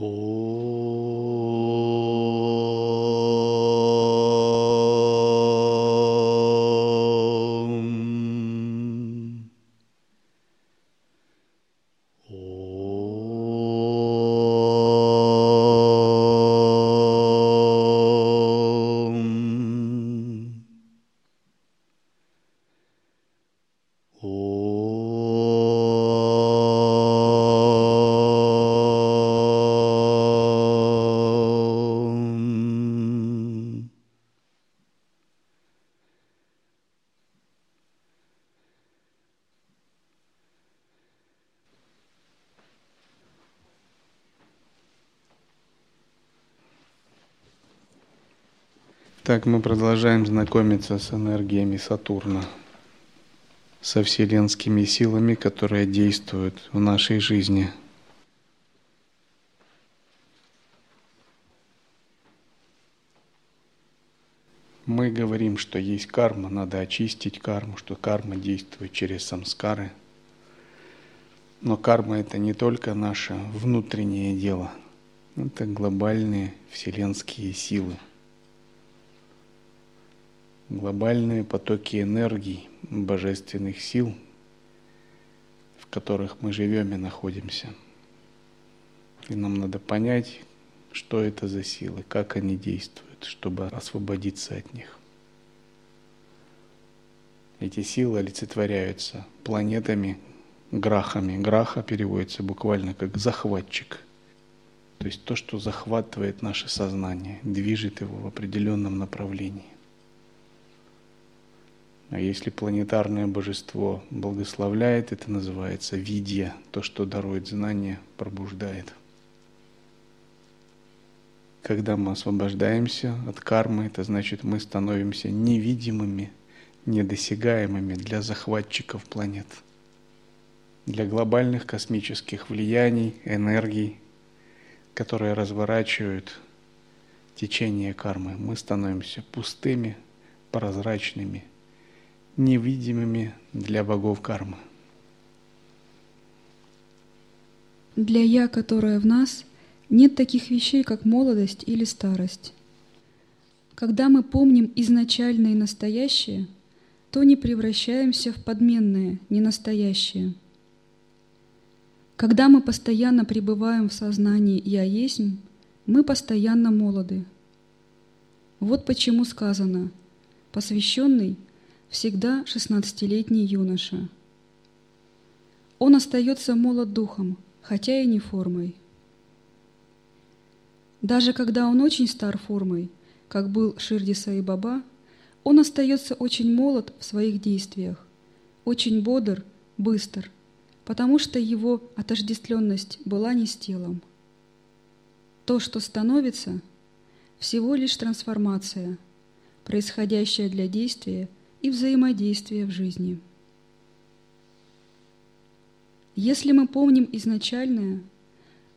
Oh. Так мы продолжаем знакомиться с энергиями Сатурна, со вселенскими силами, которые действуют в нашей жизни. Мы говорим, что есть карма, надо очистить карму, что карма действует через самскары. Но карма это не только наше внутреннее дело, это глобальные вселенские силы – глобальные потоки энергий, божественных сил, в которых мы живем и находимся. И нам надо понять, что это за силы, как они действуют, чтобы освободиться от них. Эти силы олицетворяются планетами, грахами. Граха переводится буквально как захватчик. То есть то, что захватывает наше сознание, движет его в определенном направлении. А если планетарное божество благословляет, это называется видья, то, что дарует знание, пробуждает. Когда мы освобождаемся от кармы, это значит, мы становимся невидимыми, недосягаемыми для захватчиков планет, для глобальных космических влияний, энергий, которые разворачивают течение кармы. Мы становимся пустыми, прозрачными – невидимыми для богов кармы. Для «я», которое в нас, нет таких вещей, как молодость или старость. Когда мы помним изначальное и настоящее, то не превращаемся в подменное, ненастоящее. Когда мы постоянно пребываем в сознании «я есть», мы постоянно молоды. Вот почему сказано «посвященный – всегда шестнадцатилетний юноша. Он остается молод духом, хотя и не формой. Даже когда он очень стар формой, как был Ширдиса и Баба, он остается очень молод в своих действиях, очень бодр, быстр, потому что его отождествленность была не с телом. То, что становится, всего лишь трансформация, происходящая для действия и взаимодействия в жизни. Если мы помним изначальное,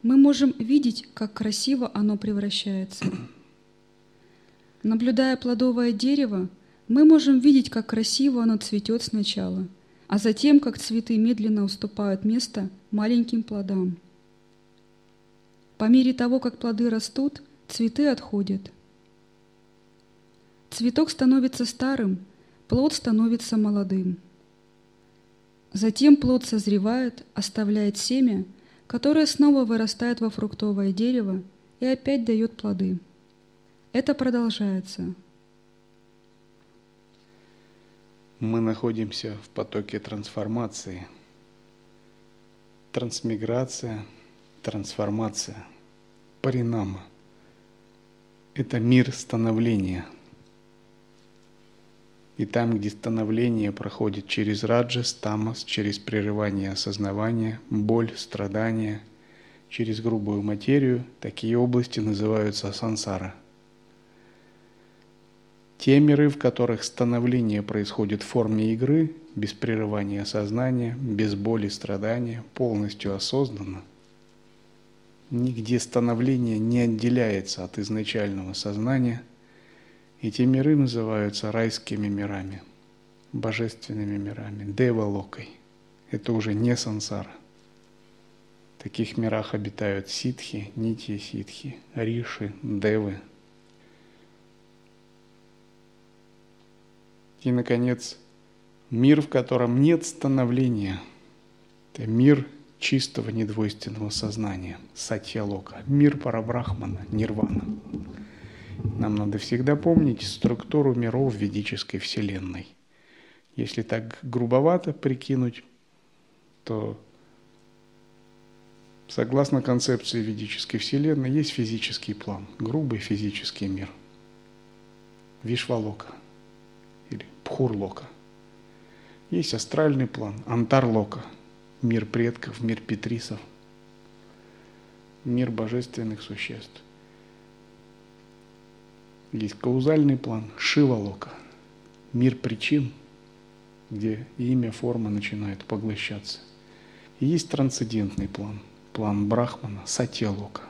мы можем видеть, как красиво оно превращается. Наблюдая плодовое дерево, мы можем видеть, как красиво оно цветет сначала, а затем, как цветы медленно уступают место маленьким плодам. По мере того, как плоды растут, цветы отходят. Цветок становится старым, плод становится молодым. Затем плод созревает, оставляет семя, которое снова вырастает во фруктовое дерево и опять дает плоды. Это продолжается. Мы находимся в потоке трансформации. Трансмиграция, трансформация, паринама. Это мир становления – и там, где становление проходит через раджас, тамас, через прерывание осознавания, боль, страдания, через грубую материю, такие области называются сансара. Те миры, в которых становление происходит в форме игры, без прерывания сознания, без боли, страдания, полностью осознанно, нигде становление не отделяется от изначального сознания – эти миры называются райскими мирами, божественными мирами, девалокой. Это уже не сансара. В таких мирах обитают ситхи, нити ситхи, риши, девы. И, наконец, мир, в котором нет становления. Это мир чистого недвойственного сознания, сатья-лока, мир парабрахмана, нирвана. Нам надо всегда помнить структуру миров ведической вселенной. Если так грубовато прикинуть, то согласно концепции ведической вселенной есть физический план, грубый физический мир. Вишвалока или Пхурлока. Есть астральный план, Антарлока, мир предков, мир петрисов, мир божественных существ – есть каузальный план, Шивалока, мир причин, где имя, форма начинают поглощаться. И есть трансцендентный план, план Брахмана, Сатьялока.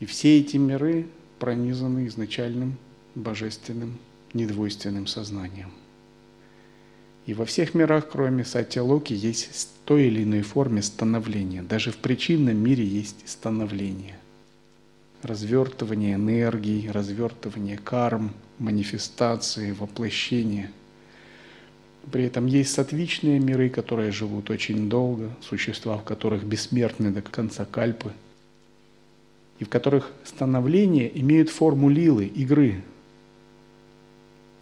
И все эти миры пронизаны изначальным божественным недвойственным сознанием – и во всех мирах, кроме Сатья-Локи, есть в той или иной форме становление. Даже в причинном мире есть становление. Развертывание энергии, развертывание карм, манифестации, воплощения. При этом есть сатвичные миры, которые живут очень долго, существа, в которых бессмертны до конца кальпы, и в которых становления имеют форму лилы, игры,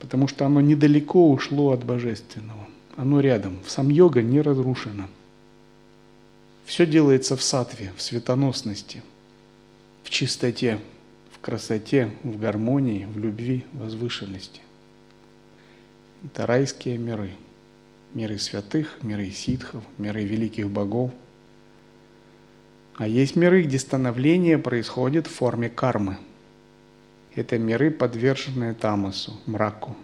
потому что оно недалеко ушло от божественного. Оно рядом. В сам йога не разрушено. Все делается в сатве, в светоносности, в чистоте, в красоте, в гармонии, в любви, в возвышенности. Это райские миры. Миры святых, миры ситхов, миры великих богов. А есть миры, где становление происходит в форме кармы – это миры, подверженные тамасу, мраку,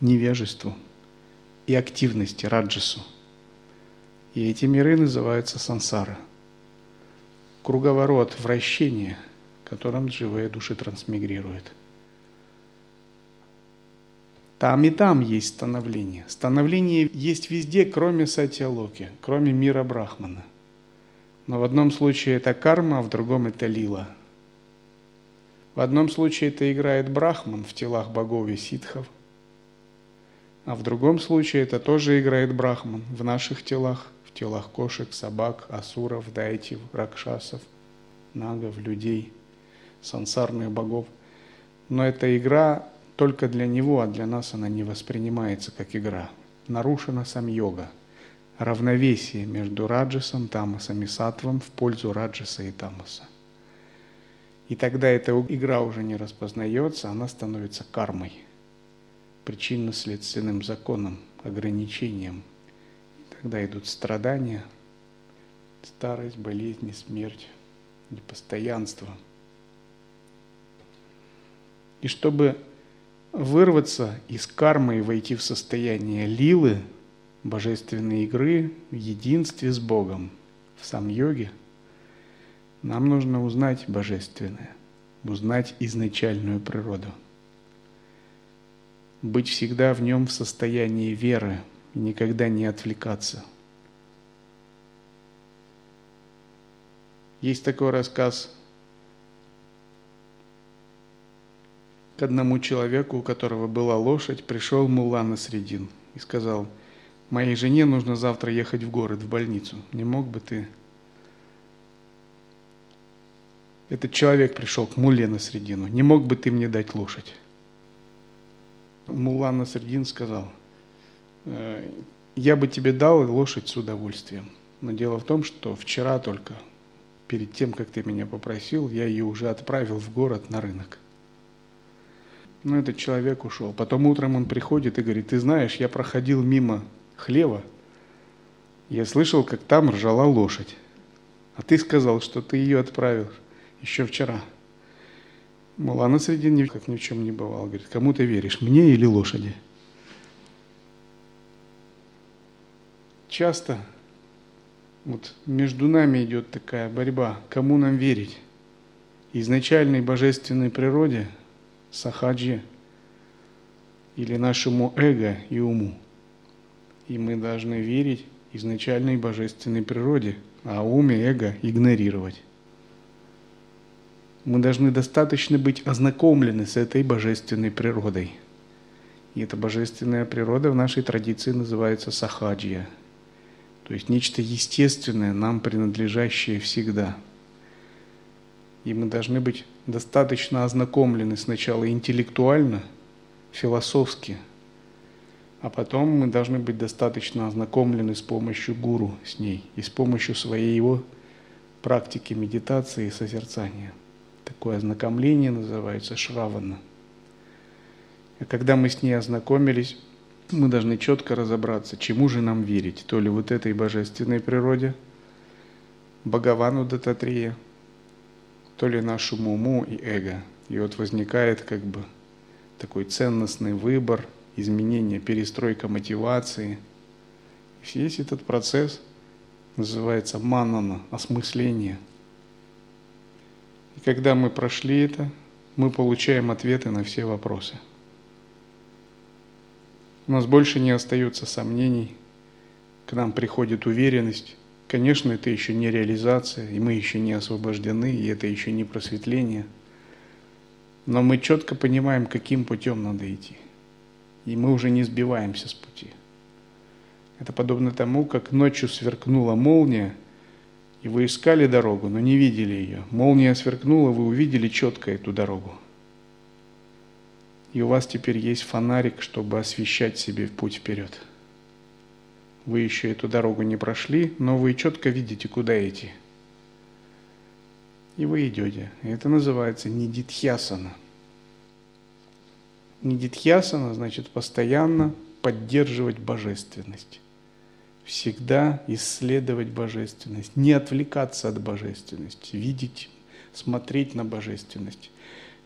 невежеству и активности, раджасу. И эти миры называются сансара. Круговорот, вращение, которым живые души трансмигрируют. Там и там есть становление. Становление есть везде, кроме Сатьялоки, кроме мира Брахмана. Но в одном случае это карма, а в другом это лила – в одном случае это играет брахман в телах богов и ситхов, а в другом случае это тоже играет брахман в наших телах, в телах кошек, собак, асуров, дайтив, ракшасов, нагов, людей, сансарных богов. Но эта игра только для него, а для нас она не воспринимается как игра. Нарушена сам йога, равновесие между раджасом, тамасом и сатвом в пользу раджаса и тамаса. И тогда эта игра уже не распознается, она становится кармой, причинно-следственным законом, ограничением. И тогда идут страдания, старость, болезни, смерть, непостоянство. И чтобы вырваться из кармы и войти в состояние лилы, божественной игры, в единстве с Богом, в сам йоге – нам нужно узнать божественное, узнать изначальную природу. Быть всегда в нем в состоянии веры и никогда не отвлекаться. Есть такой рассказ к одному человеку, у которого была лошадь, пришел Мулла на средин и сказал, моей жене нужно завтра ехать в город, в больницу. Не мог бы ты Этот человек пришел к Муле на средину. Не мог бы ты мне дать лошадь? Мула на средин сказал, «Э, я бы тебе дал лошадь с удовольствием. Но дело в том, что вчера только, перед тем, как ты меня попросил, я ее уже отправил в город на рынок. Но этот человек ушел. Потом утром он приходит и говорит, ты знаешь, я проходил мимо хлева, я слышал, как там ржала лошадь. А ты сказал, что ты ее отправил еще вчера. Мол, а на среди как ни в чем не бывало. Говорит, кому ты веришь, мне или лошади? Часто вот между нами идет такая борьба, кому нам верить? Изначальной божественной природе, сахаджи, или нашему эго и уму. И мы должны верить изначальной божественной природе, а ум и эго игнорировать. Мы должны достаточно быть ознакомлены с этой божественной природой. И эта божественная природа в нашей традиции называется сахаджия, то есть нечто естественное, нам принадлежащее всегда. И мы должны быть достаточно ознакомлены сначала интеллектуально, философски, а потом мы должны быть достаточно ознакомлены с помощью гуру с ней и с помощью своей его практики медитации и созерцания. Такое ознакомление называется шравана. И когда мы с ней ознакомились, мы должны четко разобраться, чему же нам верить. То ли вот этой божественной природе, Бхагавану Дататрия, то ли нашему уму и эго. И вот возникает как бы такой ценностный выбор, изменение, перестройка мотивации. Весь этот процесс называется манана, осмысление. И когда мы прошли это, мы получаем ответы на все вопросы. У нас больше не остается сомнений, к нам приходит уверенность, Конечно, это еще не реализация, и мы еще не освобождены, и это еще не просветление. Но мы четко понимаем, каким путем надо идти. И мы уже не сбиваемся с пути. Это подобно тому, как ночью сверкнула молния, и вы искали дорогу, но не видели ее. Молния сверкнула, вы увидели четко эту дорогу. И у вас теперь есть фонарик, чтобы освещать себе путь вперед. Вы еще эту дорогу не прошли, но вы четко видите, куда идти. И вы идете. это называется нидитхьясана. Нидитхьясана значит постоянно поддерживать божественность. Всегда исследовать божественность, не отвлекаться от божественности, видеть, смотреть на божественность.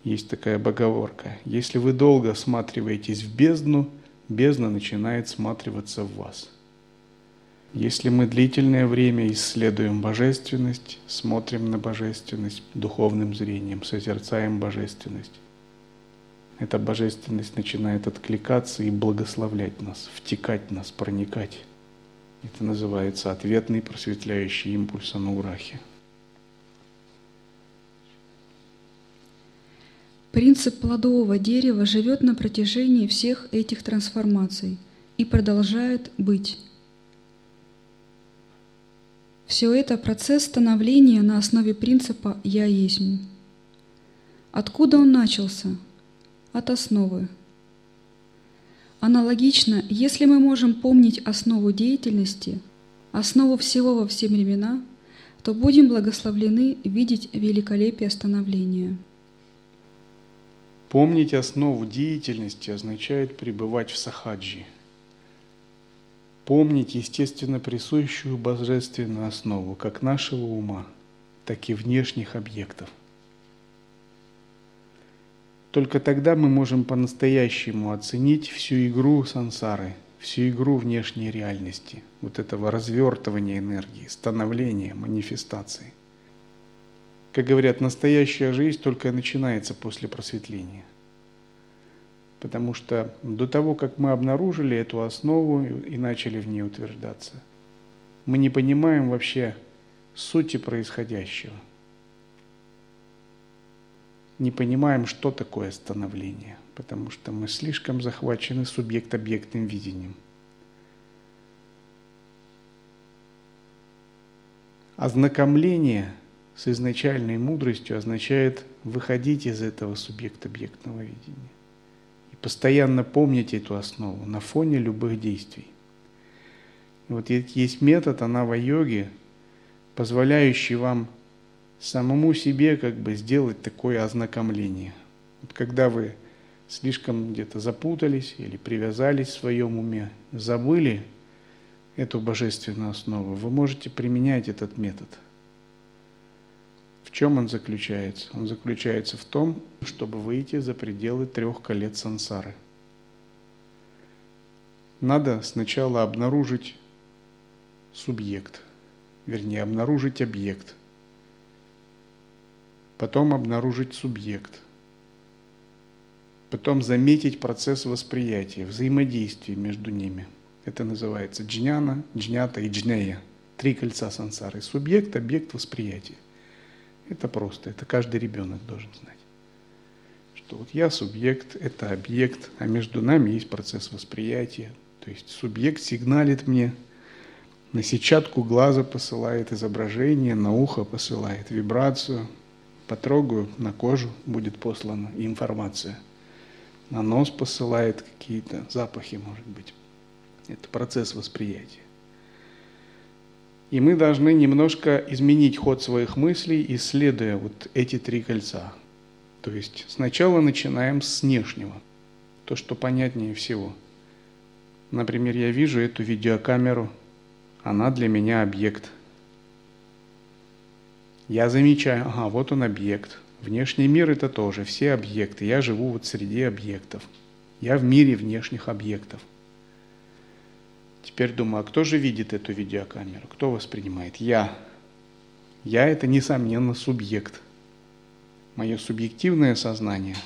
Есть такая поговорка. Если вы долго всматриваетесь в бездну, бездна начинает всматриваться в вас – если мы длительное время исследуем божественность, смотрим на божественность духовным зрением, созерцаем божественность, эта божественность начинает откликаться и благословлять нас, втекать нас, проникать. Это называется ответный просветляющий импульс анурахи. Принцип плодового дерева живет на протяжении всех этих трансформаций и продолжает быть. Все это процесс становления на основе принципа «я есть». Откуда он начался? От основы. Аналогично, если мы можем помнить основу деятельности, основу всего во все времена, то будем благословлены видеть великолепие становления. Помнить основу деятельности означает пребывать в сахаджи – помнить естественно присущую божественную основу как нашего ума, так и внешних объектов. Только тогда мы можем по-настоящему оценить всю игру сансары, всю игру внешней реальности, вот этого развертывания энергии, становления, манифестации. Как говорят, настоящая жизнь только начинается после просветления потому что до того, как мы обнаружили эту основу и начали в ней утверждаться, мы не понимаем вообще сути происходящего. Не понимаем, что такое становление, потому что мы слишком захвачены субъект-объектным видением. Ознакомление с изначальной мудростью означает выходить из этого субъект-объектного видения постоянно помните эту основу на фоне любых действий. И вот есть метод анава-йоги, позволяющий вам самому себе как бы сделать такое ознакомление. Вот когда вы слишком где-то запутались или привязались в своем уме, забыли эту божественную основу, вы можете применять этот метод – чем он заключается? Он заключается в том, чтобы выйти за пределы трех колец сансары. Надо сначала обнаружить субъект, вернее, обнаружить объект, потом обнаружить субъект, потом заметить процесс восприятия, взаимодействия между ними, Это называется джняна, джнята и джнея. Три кольца сансары. Субъект, объект, восприятие. Это просто, это каждый ребенок должен знать. Что вот я субъект, это объект, а между нами есть процесс восприятия. То есть субъект сигналит мне, на сетчатку глаза посылает изображение, на ухо посылает вибрацию, потрогаю, на кожу будет послана информация, на нос посылает какие-то запахи, может быть. Это процесс восприятия. И мы должны немножко изменить ход своих мыслей, исследуя вот эти три кольца. То есть сначала начинаем с внешнего, то, что понятнее всего. Например, я вижу эту видеокамеру, она для меня объект. Я замечаю, ага, вот он объект. Внешний мир это тоже, все объекты. Я живу вот среди объектов. Я в мире внешних объектов – Теперь думаю, а кто же видит эту видеокамеру? Кто воспринимает? Я. Я – это, несомненно, субъект. Мое субъективное сознание.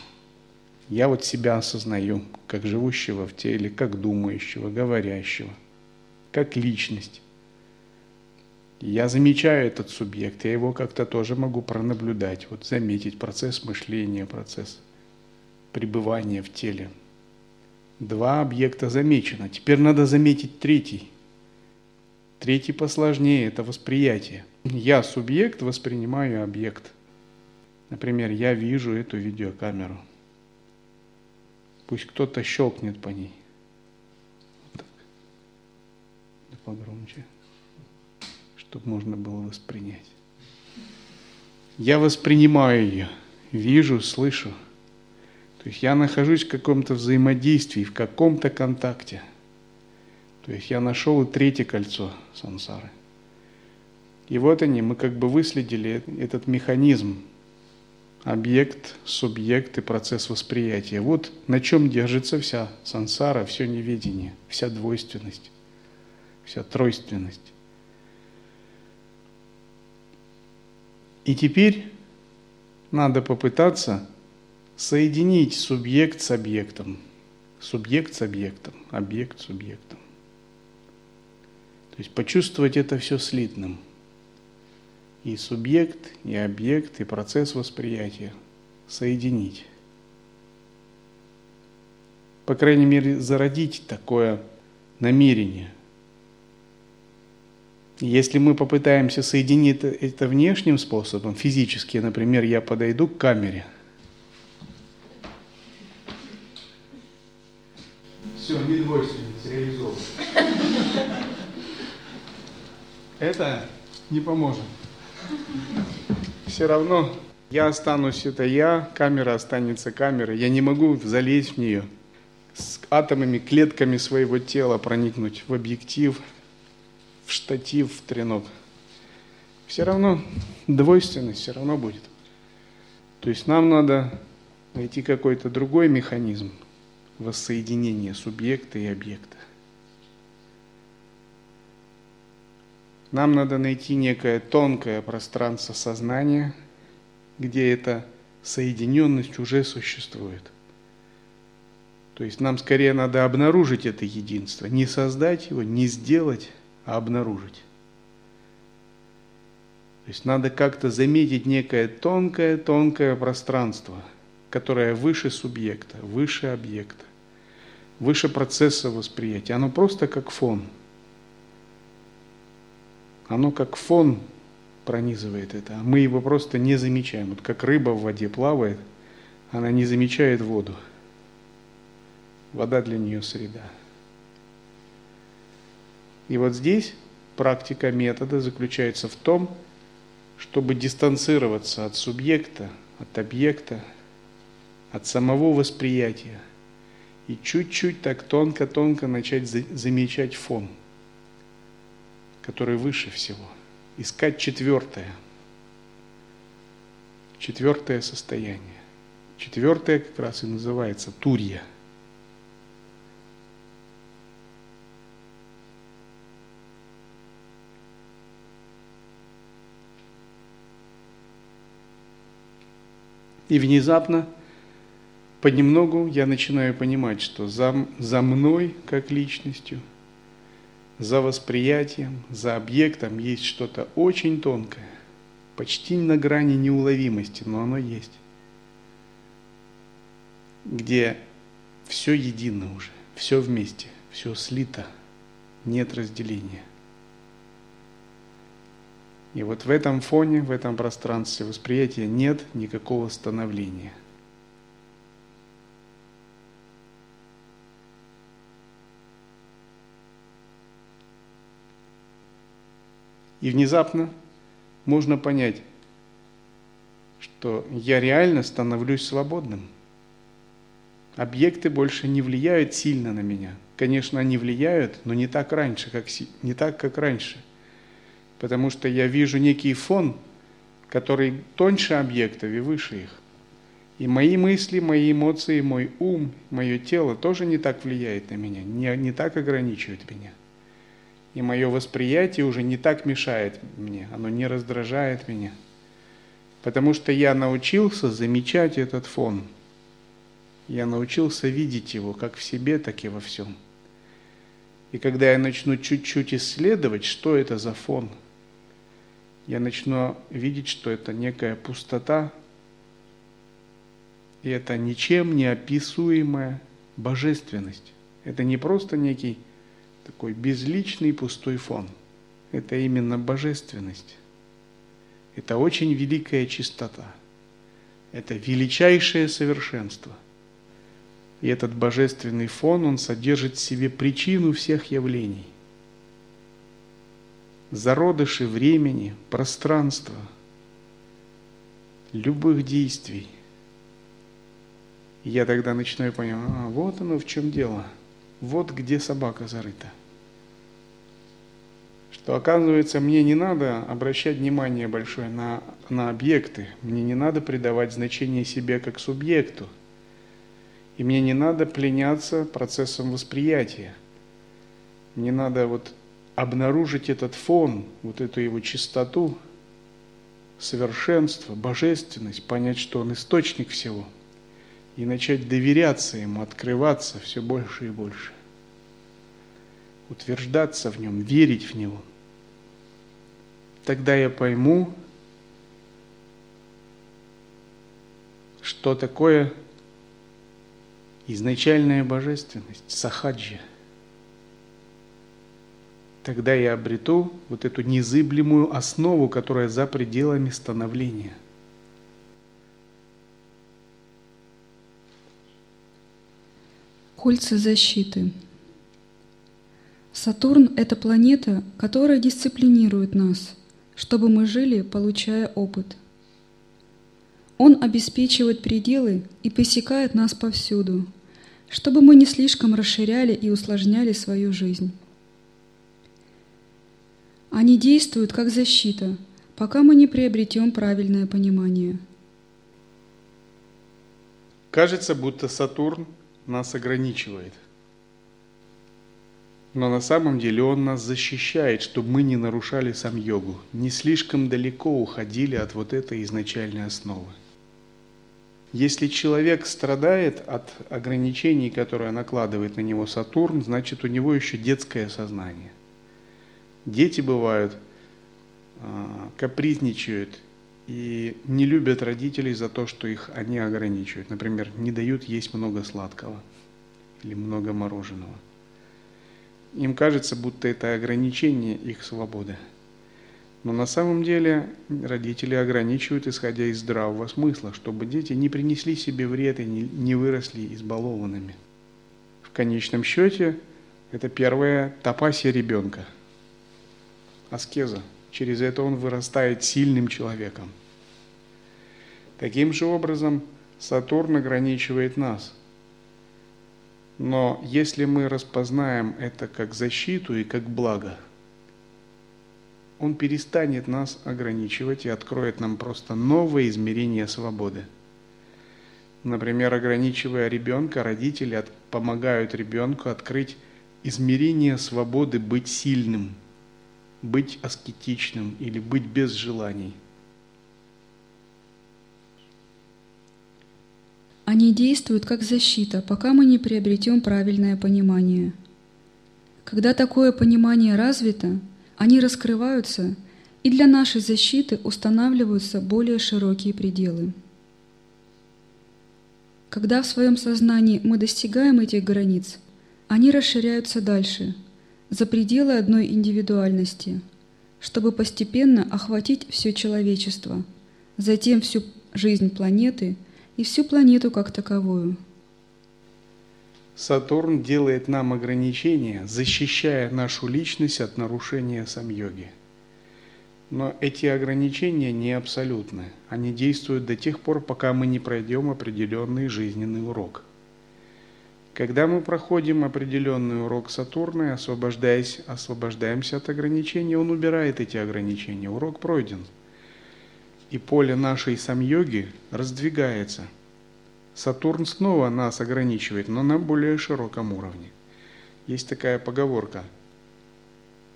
Я вот себя осознаю, как живущего в теле, как думающего, говорящего, как личность. Я замечаю этот субъект, я его как-то тоже могу пронаблюдать, вот заметить процесс мышления, процесс пребывания в теле – Два объекта замечено. Теперь надо заметить третий. Третий посложнее – это восприятие. Я субъект, воспринимаю объект. Например, я вижу эту видеокамеру. Пусть кто-то щелкнет по ней. Погромче, чтобы можно было воспринять. Я воспринимаю ее, вижу, слышу – то есть я нахожусь в каком-то взаимодействии, в каком-то контакте. То есть я нашел и третье кольцо сансары. И вот они, мы как бы выследили этот механизм, объект, субъект и процесс восприятия. Вот на чем держится вся сансара, все неведение, вся двойственность, вся тройственность. И теперь надо попытаться соединить субъект с объектом, субъект с объектом, объект с объектом. То есть почувствовать это все слитным. И субъект, и объект, и процесс восприятия соединить. По крайней мере, зародить такое намерение. Если мы попытаемся соединить это внешним способом, физически, например, я подойду к камере – Все, недвойственность реализован. Это не поможет. Все равно я останусь, это я, камера останется камерой. Я не могу залезть в нее с атомами, клетками своего тела проникнуть в объектив, в штатив, в тренок. Все равно двойственность все равно будет. То есть нам надо найти какой-то другой механизм, воссоединение субъекта и объекта. Нам надо найти некое тонкое пространство сознания, где эта соединенность уже существует. То есть нам скорее надо обнаружить это единство, не создать его, не сделать, а обнаружить. То есть надо как-то заметить некое тонкое-тонкое пространство, которое выше субъекта, выше объекта выше процесса восприятия. Оно просто как фон. Оно как фон пронизывает это, а мы его просто не замечаем. Вот как рыба в воде плавает, она не замечает воду. Вода для нее среда. И вот здесь практика метода заключается в том, чтобы дистанцироваться от субъекта, от объекта, от самого восприятия – и чуть-чуть так тонко-тонко начать замечать фон, который выше всего. Искать четвертое. Четвертое состояние. Четвертое как раз и называется турья. И внезапно понемногу я начинаю понимать, что за, за мной, как личностью, за восприятием, за объектом есть что-то очень тонкое, почти на грани неуловимости, но оно есть, где все едино уже, все вместе, все слито, нет разделения. И вот в этом фоне, в этом пространстве восприятия нет никакого становления – И внезапно можно понять, что я реально становлюсь свободным. Объекты больше не влияют сильно на меня. Конечно, они влияют, но не так раньше, как, не так, как раньше. Потому что я вижу некий фон, который тоньше объектов и выше их. И мои мысли, мои эмоции, мой ум, мое тело тоже не так влияет на меня, не, не так ограничивает меня и мое восприятие уже не так мешает мне, оно не раздражает меня. Потому что я научился замечать этот фон. Я научился видеть его как в себе, так и во всем. И когда я начну чуть-чуть исследовать, что это за фон, я начну видеть, что это некая пустота, и это ничем не описуемая божественность. Это не просто некий такой безличный пустой фон. Это именно божественность. Это очень великая чистота. Это величайшее совершенство. И этот божественный фон, он содержит в себе причину всех явлений. Зародыши времени, пространства, любых действий. Я тогда начинаю понимать, а, вот оно в чем дело. Вот где собака зарыта то оказывается мне не надо обращать внимание большое на, на объекты, мне не надо придавать значение себе как субъекту, и мне не надо пленяться процессом восприятия. Мне надо вот обнаружить этот фон, вот эту его чистоту, совершенство, божественность, понять, что он источник всего, и начать доверяться ему, открываться все больше и больше, утверждаться в нем, верить в него – тогда я пойму, что такое изначальная божественность, сахаджи. Тогда я обрету вот эту незыблемую основу, которая за пределами становления. Кольца защиты. Сатурн – это планета, которая дисциплинирует нас – чтобы мы жили, получая опыт. Он обеспечивает пределы и посекает нас повсюду, чтобы мы не слишком расширяли и усложняли свою жизнь. Они действуют как защита, пока мы не приобретем правильное понимание. Кажется, будто Сатурн нас ограничивает – но на самом деле он нас защищает, чтобы мы не нарушали сам йогу, не слишком далеко уходили от вот этой изначальной основы. Если человек страдает от ограничений, которые накладывает на него Сатурн, значит у него еще детское сознание. Дети бывают, а, капризничают и не любят родителей за то, что их они ограничивают. Например, не дают есть много сладкого или много мороженого. Им кажется, будто это ограничение их свободы. Но на самом деле родители ограничивают, исходя из здравого смысла, чтобы дети не принесли себе вред и не выросли избалованными. В конечном счете, это первая тапасия ребенка, аскеза. Через это он вырастает сильным человеком. Таким же образом Сатурн ограничивает нас – но если мы распознаем это как защиту и как благо, он перестанет нас ограничивать и откроет нам просто новое измерение свободы. Например, ограничивая ребенка, родители помогают ребенку открыть измерение свободы быть сильным, быть аскетичным или быть без желаний – Они действуют как защита, пока мы не приобретем правильное понимание. Когда такое понимание развито, они раскрываются, и для нашей защиты устанавливаются более широкие пределы. Когда в своем сознании мы достигаем этих границ, они расширяются дальше, за пределы одной индивидуальности, чтобы постепенно охватить все человечество, затем всю жизнь планеты и всю планету как таковую. Сатурн делает нам ограничения, защищая нашу личность от нарушения самьоги. Но эти ограничения не абсолютны. Они действуют до тех пор, пока мы не пройдем определенный жизненный урок. Когда мы проходим определенный урок Сатурна, освобождаясь, освобождаемся от ограничений, он убирает эти ограничения. Урок пройден. И поле нашей самьоги раздвигается. Сатурн снова нас ограничивает, но на более широком уровне. Есть такая поговорка –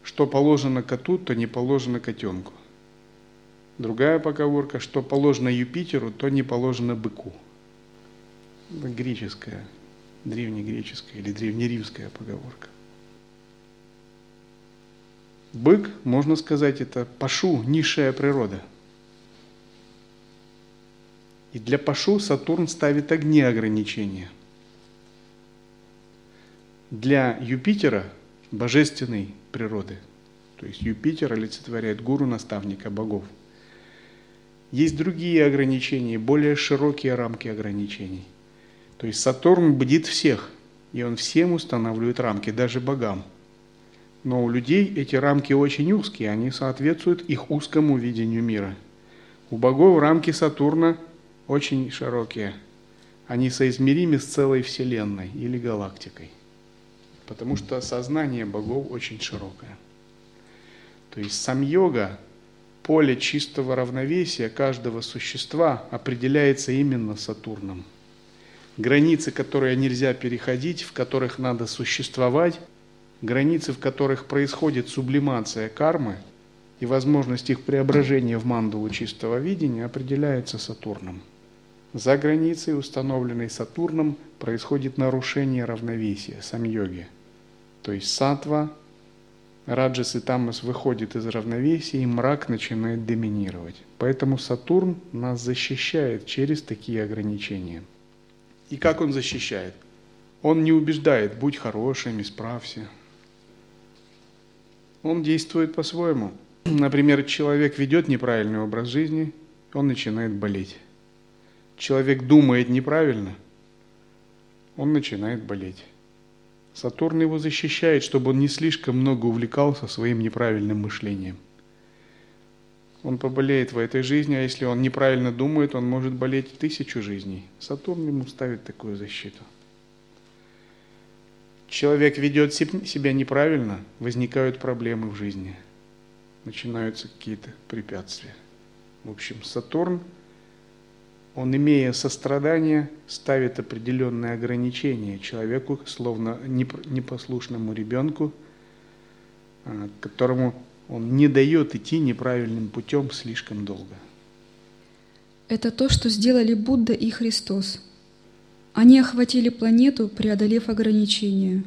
что положено коту, то не положено котенку. Другая поговорка, что положено Юпитеру, то не положено быку. Это греческая, древнегреческая или древнеримская поговорка. Бык, можно сказать, это пашу, низшая природа. И для пашу Сатурн ставит огни ограничения. Для Юпитера божественный природы. То есть Юпитер олицетворяет гуру, наставника богов. Есть другие ограничения, более широкие рамки ограничений. То есть Сатурн бдит всех, и он всем устанавливает рамки, даже богам. Но у людей эти рамки очень узкие, они соответствуют их узкому видению мира. У богов рамки Сатурна очень широкие. Они соизмеримы с целой Вселенной или галактикой потому что сознание богов очень широкое. То есть сам йога, поле чистого равновесия каждого существа определяется именно Сатурном. Границы, которые нельзя переходить, в которых надо существовать, границы, в которых происходит сублимация кармы и возможность их преображения в мандалу чистого видения, определяется Сатурном. За границей, установленной Сатурном, происходит нарушение равновесия, сам-йоги – то есть сатва, раджас и тамас выходит из равновесия, и мрак начинает доминировать. Поэтому Сатурн нас защищает через такие ограничения. И как он защищает? Он не убеждает, будь хорошим, исправься. Он действует по-своему. Например, человек ведет неправильный образ жизни, он начинает болеть. Человек думает неправильно, он начинает болеть. Сатурн его защищает, чтобы он не слишком много увлекался своим неправильным мышлением. Он поболеет в этой жизни, а если он неправильно думает, он может болеть тысячу жизней. Сатурн ему ставит такую защиту. Человек ведет себя неправильно, возникают проблемы в жизни, начинаются какие-то препятствия. В общем, Сатурн – он, имея сострадание, ставит определенные ограничения человеку, словно непослушному ребенку, а, которому он не дает идти неправильным путем слишком долго. Это то, что сделали Будда и Христос. Они охватили планету, преодолев ограничения.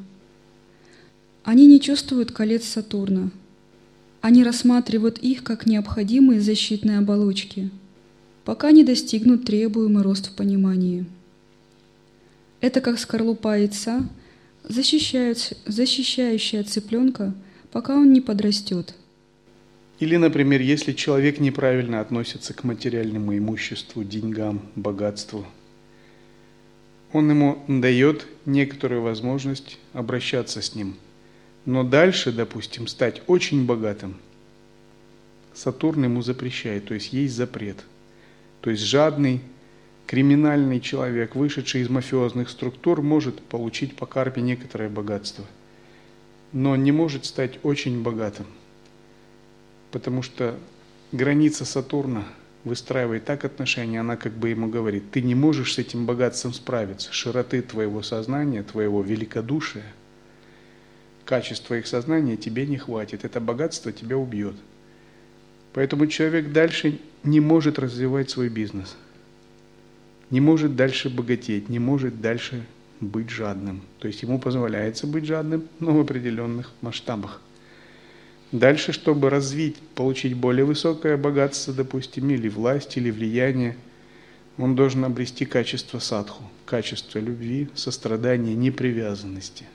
Они не чувствуют колец Сатурна. Они рассматривают их как необходимые защитные оболочки – пока не достигнут требуемый рост в понимании. Это как скорлупа яйца, защищающая цыпленка, пока он не подрастет. Или, например, если человек неправильно относится к материальному имуществу, деньгам, богатству, он ему дает некоторую возможность обращаться с ним. Но дальше, допустим, стать очень богатым, Сатурн ему запрещает, то есть есть запрет – то есть жадный, криминальный человек, вышедший из мафиозных структур, может получить по карпе некоторое богатство, но не может стать очень богатым, потому что граница Сатурна выстраивает так отношения, она как бы ему говорит, ты не можешь с этим богатством справиться, широты твоего сознания, твоего великодушия, качества их сознания тебе не хватит, это богатство тебя убьет. Поэтому человек дальше не может развивать свой бизнес, не может дальше богатеть, не может дальше быть жадным. То есть ему позволяется быть жадным, но в определенных масштабах. Дальше, чтобы развить, получить более высокое богатство, допустим, или власть, или влияние, он должен обрести качество садху, качество любви, сострадания, непривязанности.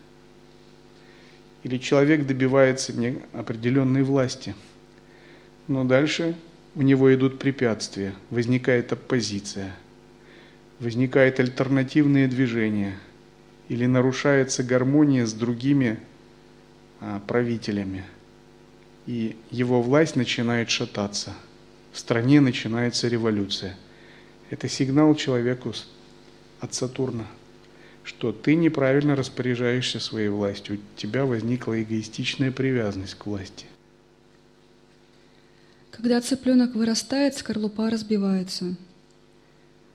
Или человек добивается определенной власти, но дальше у него идут препятствия, возникает оппозиция, возникают альтернативные движения – или нарушается гармония с другими а, правителями, и его власть начинает шататься. В стране начинается революция. Это сигнал человеку от Сатурна, что ты неправильно распоряжаешься своей властью, у тебя возникла эгоистичная привязанность к власти. Когда цыпленок вырастает, скорлупа разбивается –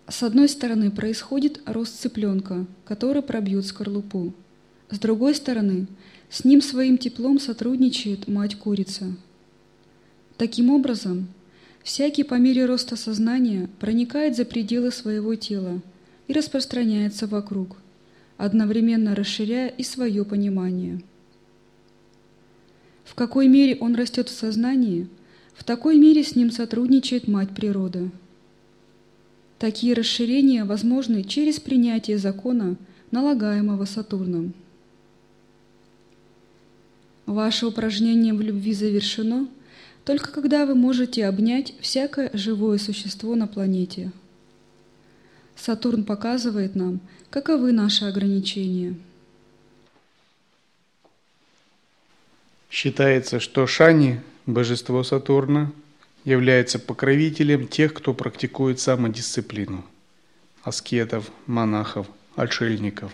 с одной стороны происходит рост цыпленка, который пробьет скорлупу. С другой стороны, с ним своим теплом сотрудничает мать-курица. Таким образом, всякий по мере роста сознания проникает за пределы своего тела и распространяется вокруг, одновременно расширяя и свое понимание. В какой мере он растет в сознании, в такой мере с ним сотрудничает Мать Природа – Такие расширения возможны через принятие закона, налагаемого Сатурном. Ваше упражнение в любви завершено только когда вы можете обнять всякое живое существо на планете. Сатурн показывает нам, каковы наши ограничения. Считается, что Шани, божество Сатурна, является покровителем тех, кто практикует самодисциплину – аскетов, монахов, отшельников.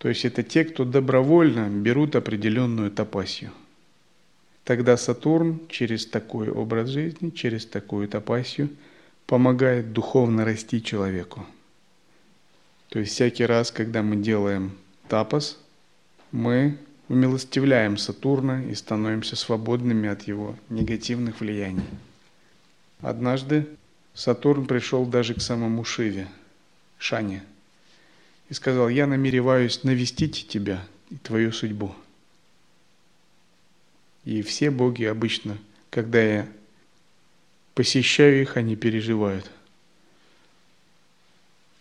То есть это те, кто добровольно берут определенную тапасию. Тогда Сатурн через такой образ жизни, через такую тапасию помогает духовно расти человеку. То есть всякий раз, когда мы делаем тапас, мы умилостивляем Сатурна и становимся свободными от его негативных влияний. Однажды Сатурн пришел даже к самому Шиве, Шане, и сказал, я намереваюсь навестить тебя и твою судьбу. И все боги обычно, когда я посещаю их, они переживают.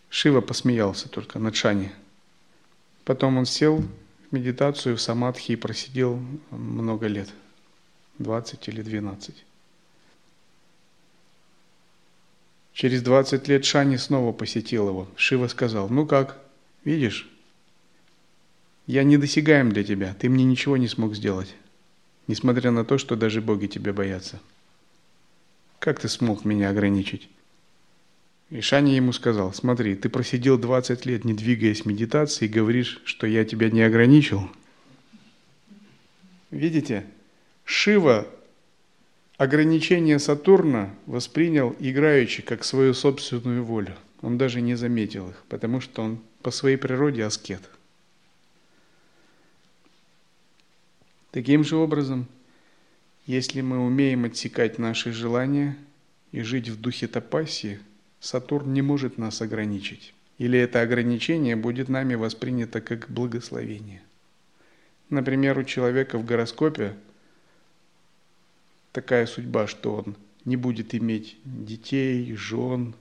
Шива посмеялся только над Шани. Потом он сел медитацию в самадхи просидел много лет, 20 или 12. Через 20 лет Шани снова посетил его. Шива сказал, ну как, видишь, я недосягаем для тебя, ты мне ничего не смог сделать, несмотря на то, что даже боги тебя боятся. Как ты смог меня ограничить? И Шани ему сказал, смотри, ты просидел 20 лет, не двигаясь медитации, и говоришь, что я тебя не ограничил. Видите, Шива ограничение Сатурна воспринял играючи как свою собственную волю. Он даже не заметил их, потому что он по своей природе аскет. Таким же образом, если мы умеем отсекать наши желания и жить в духе тапасии – Сатурн не может нас ограничить. Или это ограничение будет нами воспринято как благословение. Например, у человека в гороскопе такая судьба, что он не будет иметь детей, жен,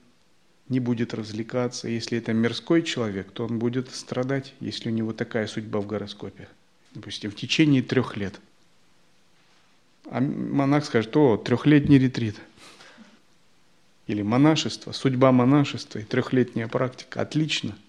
не будет развлекаться. Если это мирской человек, то он будет страдать, если у него такая судьба в гороскопе. Допустим, в течение трех лет. А монах скажет, о, трехлетний ретрит – или монашество, судьба монашества и трехлетняя практика. Отлично –